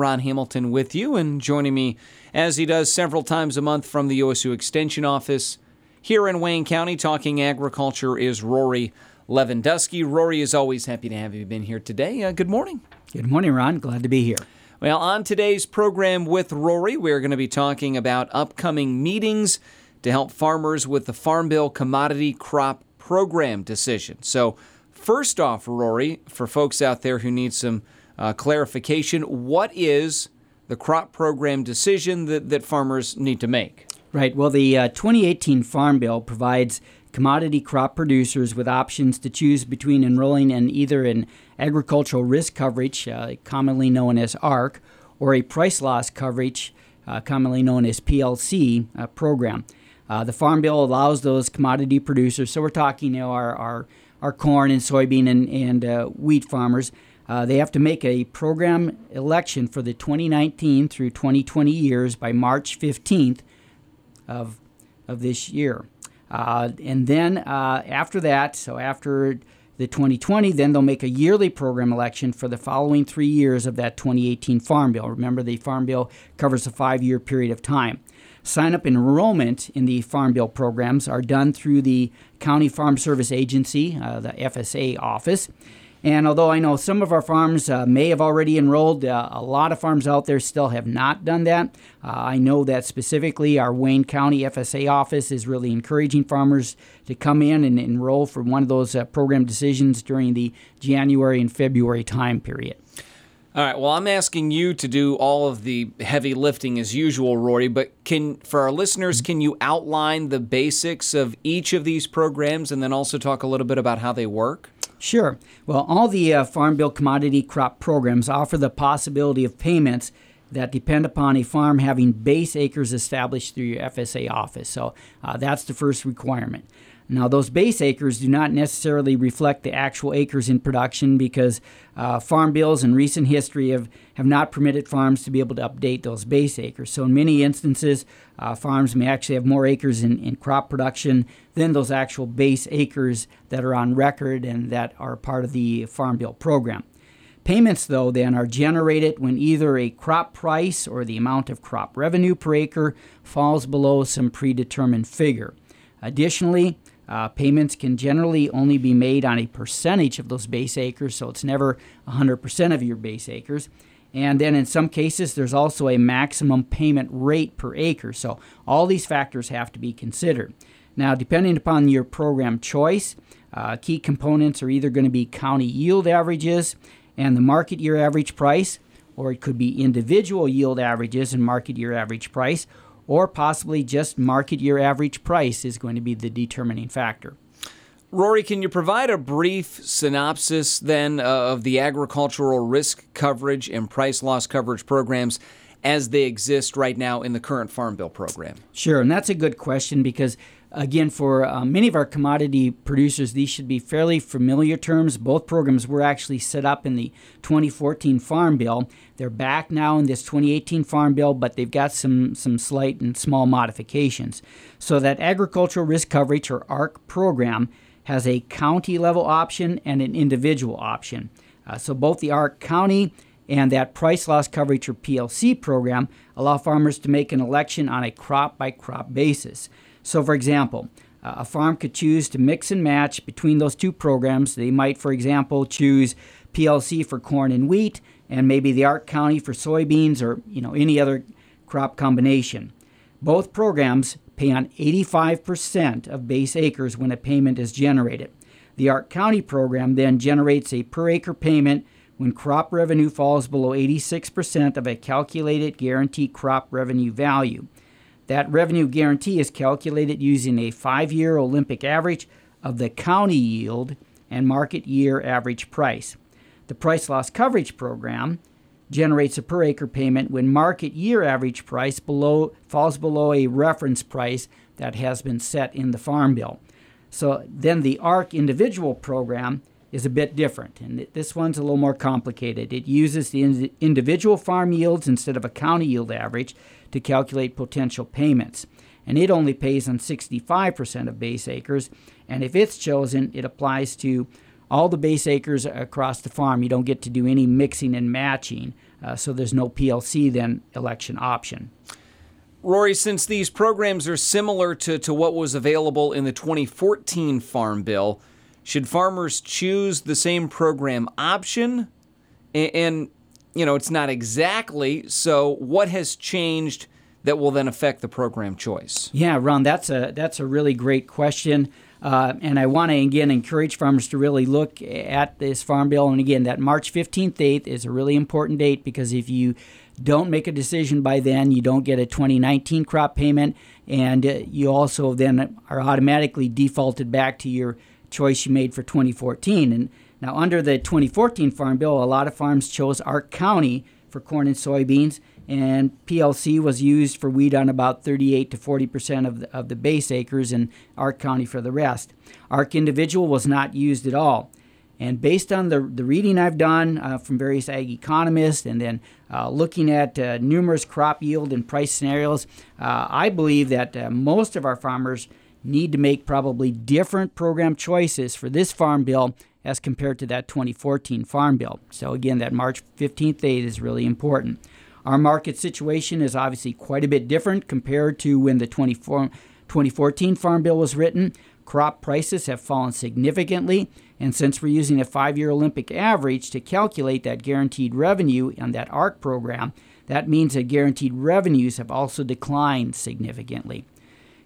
Ron Hamilton with you and joining me as he does several times a month from the OSU Extension Office here in Wayne County talking agriculture is Rory Lewandowski. Rory is always happy to have you been here today. Uh, good morning. Good morning, Ron. Glad to be here. Well, on today's program with Rory, we're going to be talking about upcoming meetings to help farmers with the Farm Bill Commodity Crop Program decision. So, first off, Rory, for folks out there who need some uh, clarification. What is the crop program decision that, that farmers need to make? Right. Well, the uh, 2018 Farm Bill provides commodity crop producers with options to choose between enrolling in either an agricultural risk coverage, uh, commonly known as ARC, or a price loss coverage, uh, commonly known as PLC, uh, program. Uh, the Farm Bill allows those commodity producers, so we're talking you know, our, our, our corn and soybean and, and uh, wheat farmers, uh, they have to make a program election for the 2019 through 2020 years by March 15th of, of this year. Uh, and then uh, after that, so after the 2020, then they'll make a yearly program election for the following three years of that 2018 Farm Bill. Remember, the Farm Bill covers a five year period of time. Sign up enrollment in the Farm Bill programs are done through the County Farm Service Agency, uh, the FSA office. And although I know some of our farms uh, may have already enrolled, uh, a lot of farms out there still have not done that. Uh, I know that specifically our Wayne County FSA office is really encouraging farmers to come in and enroll for one of those uh, program decisions during the January and February time period. All right. Well, I'm asking you to do all of the heavy lifting as usual, Rory. But can, for our listeners, can you outline the basics of each of these programs, and then also talk a little bit about how they work? Sure. Well, all the uh, Farm Bill commodity crop programs offer the possibility of payments that depend upon a farm having base acres established through your FSA office. So uh, that's the first requirement. Now, those base acres do not necessarily reflect the actual acres in production because uh, farm bills in recent history have, have not permitted farms to be able to update those base acres. So, in many instances, uh, farms may actually have more acres in, in crop production than those actual base acres that are on record and that are part of the Farm Bill program. Payments, though, then are generated when either a crop price or the amount of crop revenue per acre falls below some predetermined figure. Additionally, uh, payments can generally only be made on a percentage of those base acres, so it's never 100% of your base acres. And then in some cases, there's also a maximum payment rate per acre. So all these factors have to be considered. Now, depending upon your program choice, uh, key components are either going to be county yield averages and the market year average price, or it could be individual yield averages and market year average price, or possibly just market year average price is going to be the determining factor. Rory, can you provide a brief synopsis then uh, of the agricultural risk coverage and price loss coverage programs as they exist right now in the current Farm Bill program? Sure, and that's a good question because Again, for uh, many of our commodity producers, these should be fairly familiar terms. Both programs were actually set up in the 2014 Farm Bill. They're back now in this 2018 Farm Bill, but they've got some, some slight and small modifications. So, that Agricultural Risk Coverage, or ARC program, has a county level option and an individual option. Uh, so, both the ARC County and that Price Loss Coverage, or PLC program, allow farmers to make an election on a crop by crop basis. So, for example, a farm could choose to mix and match between those two programs. They might, for example, choose PLC for corn and wheat, and maybe the ARC County for soybeans, or you know any other crop combination. Both programs pay on 85% of base acres when a payment is generated. The ARC County program then generates a per acre payment when crop revenue falls below 86% of a calculated guaranteed crop revenue value. That revenue guarantee is calculated using a five year Olympic average of the county yield and market year average price. The price loss coverage program generates a per acre payment when market year average price below, falls below a reference price that has been set in the Farm Bill. So then the ARC individual program is a bit different, and this one's a little more complicated. It uses the individual farm yields instead of a county yield average to calculate potential payments. And it only pays on 65% of base acres. And if it's chosen, it applies to all the base acres across the farm. You don't get to do any mixing and matching uh, so there's no PLC then election option. Rory, since these programs are similar to, to what was available in the 2014 Farm Bill, should farmers choose the same program option? And, you know, it's not exactly. So, what has changed that will then affect the program choice? Yeah, Ron, that's a that's a really great question. Uh, and I want to again encourage farmers to really look at this farm bill. And again, that March 15th date is a really important date because if you don't make a decision by then, you don't get a 2019 crop payment, and uh, you also then are automatically defaulted back to your choice you made for 2014. And now, under the 2014 Farm Bill, a lot of farms chose ARC County for corn and soybeans, and PLC was used for wheat on about 38 to 40 percent of the, of the base acres, and ARC County for the rest. ARC Individual was not used at all. And based on the, the reading I've done uh, from various ag economists and then uh, looking at uh, numerous crop yield and price scenarios, uh, I believe that uh, most of our farmers need to make probably different program choices for this farm bill as compared to that 2014 farm bill. So, again, that March 15th date is really important. Our market situation is obviously quite a bit different compared to when the 2014 Farm Bill was written. Crop prices have fallen significantly, and since we're using a five year Olympic average to calculate that guaranteed revenue on that ARC program, that means that guaranteed revenues have also declined significantly.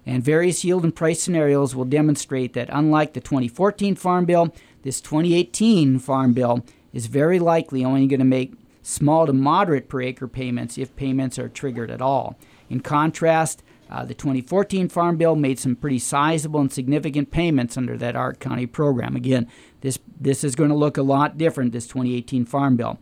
And various yield and price scenarios will demonstrate that unlike the 2014 Farm Bill, this 2018 Farm Bill is very likely only going to make small to moderate per acre payments if payments are triggered at all. In contrast, uh, the 2014 Farm Bill made some pretty sizable and significant payments under that ARC County program. Again, this, this is going to look a lot different, this 2018 Farm Bill.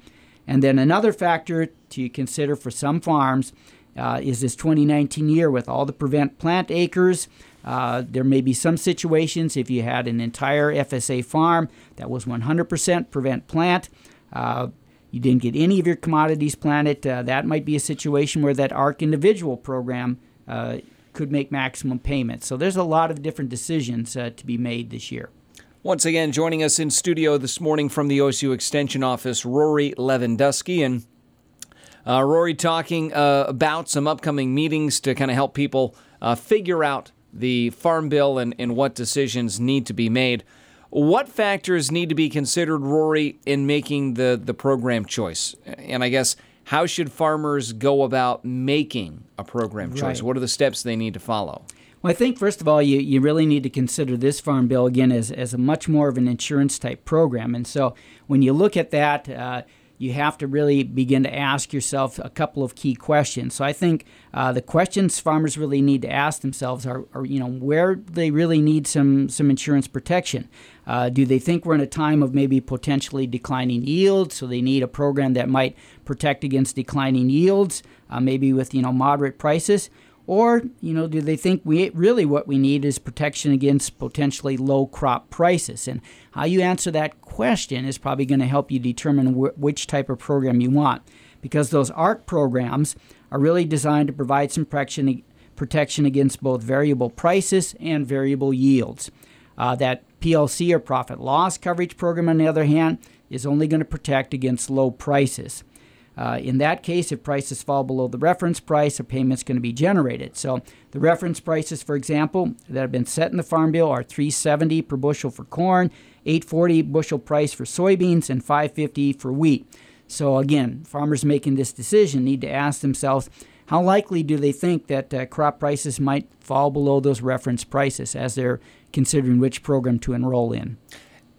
And then another factor to consider for some farms is this 2019 year with all the prevent plant acres. Uh, there may be some situations if you had an entire FSA farm that was 100% prevent plant. Uh, you didn't get any of your commodities planted, uh, that might be a situation where that ARC individual program uh, could make maximum payments. So there's a lot of different decisions uh, to be made this year. Once again, joining us in studio this morning from the OSU Extension Office, Rory Lewandowski. And uh, Rory talking uh, about some upcoming meetings to kind of help people uh, figure out the Farm Bill and, and what decisions need to be made. What factors need to be considered, Rory, in making the, the program choice? And I guess, how should farmers go about making a program choice? Right. What are the steps they need to follow? Well, I think first of all, you, you really need to consider this farm bill again as, as a much more of an insurance type program. And so when you look at that, uh, you have to really begin to ask yourself a couple of key questions. So I think uh, the questions farmers really need to ask themselves are, are, you know, where they really need some some insurance protection. Uh, do they think we're in a time of maybe potentially declining yields, so they need a program that might protect against declining yields, uh, maybe with you know moderate prices? Or, you know, do they think we really what we need is protection against potentially low crop prices? And how you answer that question is probably going to help you determine wh- which type of program you want. Because those ARC programs are really designed to provide some protection, protection against both variable prices and variable yields. Uh, that PLC or profit loss coverage program, on the other hand, is only going to protect against low prices. Uh, in that case, if prices fall below the reference price, a payment's going to be generated. So the reference prices, for example, that have been set in the Farm Bill are 370 per bushel for corn, 840 bushel price for soybeans, and 550 for wheat. So again, farmers making this decision need to ask themselves, how likely do they think that uh, crop prices might fall below those reference prices as they're considering which program to enroll in?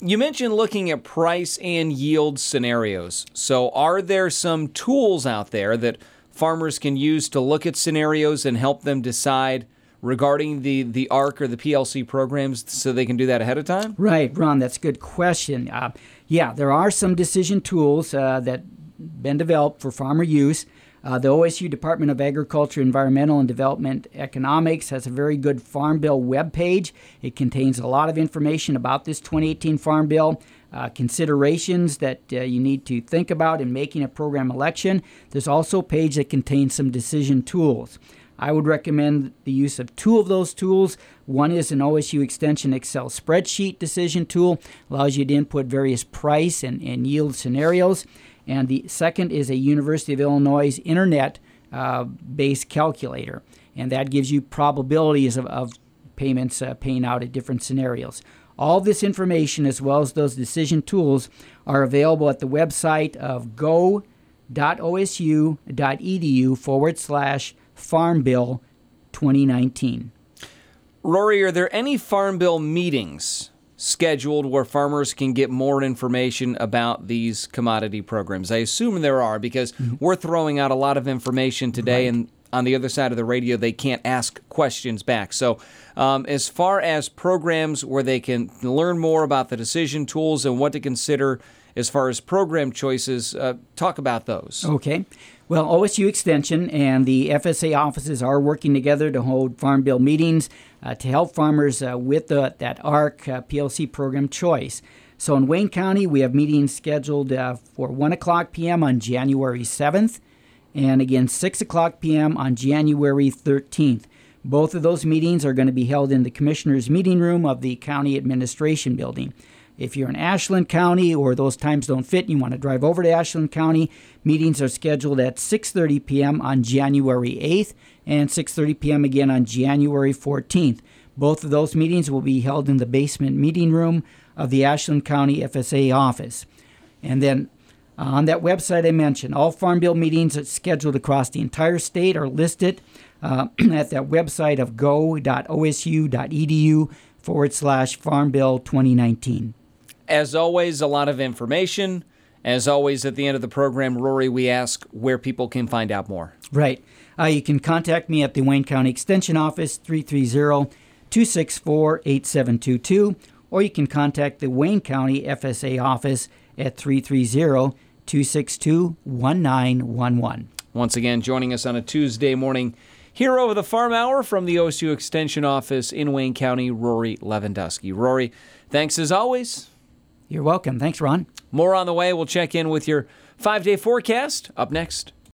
You mentioned looking at price and yield scenarios. So, are there some tools out there that farmers can use to look at scenarios and help them decide regarding the, the ARC or the PLC programs so they can do that ahead of time? Right, Ron, that's a good question. Uh, yeah, there are some decision tools uh, that been developed for farmer use. Uh, the OSU Department of Agriculture, Environmental and Development Economics has a very good Farm Bill web page. It contains a lot of information about this 2018 Farm Bill, uh, considerations that uh, you need to think about in making a program election. There's also a page that contains some decision tools. I would recommend the use of two of those tools. One is an OSU Extension Excel spreadsheet decision tool, allows you to input various price and, and yield scenarios. And the second is a University of Illinois internet uh, based calculator. And that gives you probabilities of, of payments uh, paying out at different scenarios. All this information, as well as those decision tools, are available at the website of go.osu.edu forward slash Farm Bill 2019. Rory, are there any Farm Bill meetings scheduled where farmers can get more information about these commodity programs? I assume there are because mm-hmm. we're throwing out a lot of information today, right. and on the other side of the radio, they can't ask questions back. So, um, as far as programs where they can learn more about the decision tools and what to consider as far as program choices, uh, talk about those. Okay. Well, OSU Extension and the FSA offices are working together to hold Farm Bill meetings uh, to help farmers uh, with the, that ARC uh, PLC program choice. So in Wayne County, we have meetings scheduled uh, for 1 o'clock p.m. on January 7th and again 6 o'clock p.m. on January 13th. Both of those meetings are going to be held in the Commissioner's Meeting Room of the County Administration Building. If you're in Ashland County or those times don't fit and you want to drive over to Ashland County, meetings are scheduled at 6:30 p.m. on January 8th and 6:30 p.m. again on January 14th. Both of those meetings will be held in the basement meeting room of the Ashland County FSA office. And then uh, on that website I mentioned, all Farm Bill meetings scheduled across the entire state are listed uh, at that website of go.osu.edu forward slash Farm Bill 2019. As always, a lot of information. As always, at the end of the program, Rory, we ask where people can find out more. Right. Uh, you can contact me at the Wayne County Extension Office, 330 264 8722, or you can contact the Wayne County FSA office at 330 262 1911. Once again, joining us on a Tuesday morning here over the Farm Hour from the OSU Extension Office in Wayne County, Rory Lewandowski. Rory, thanks as always. You're welcome. Thanks, Ron. More on the way. We'll check in with your five day forecast up next.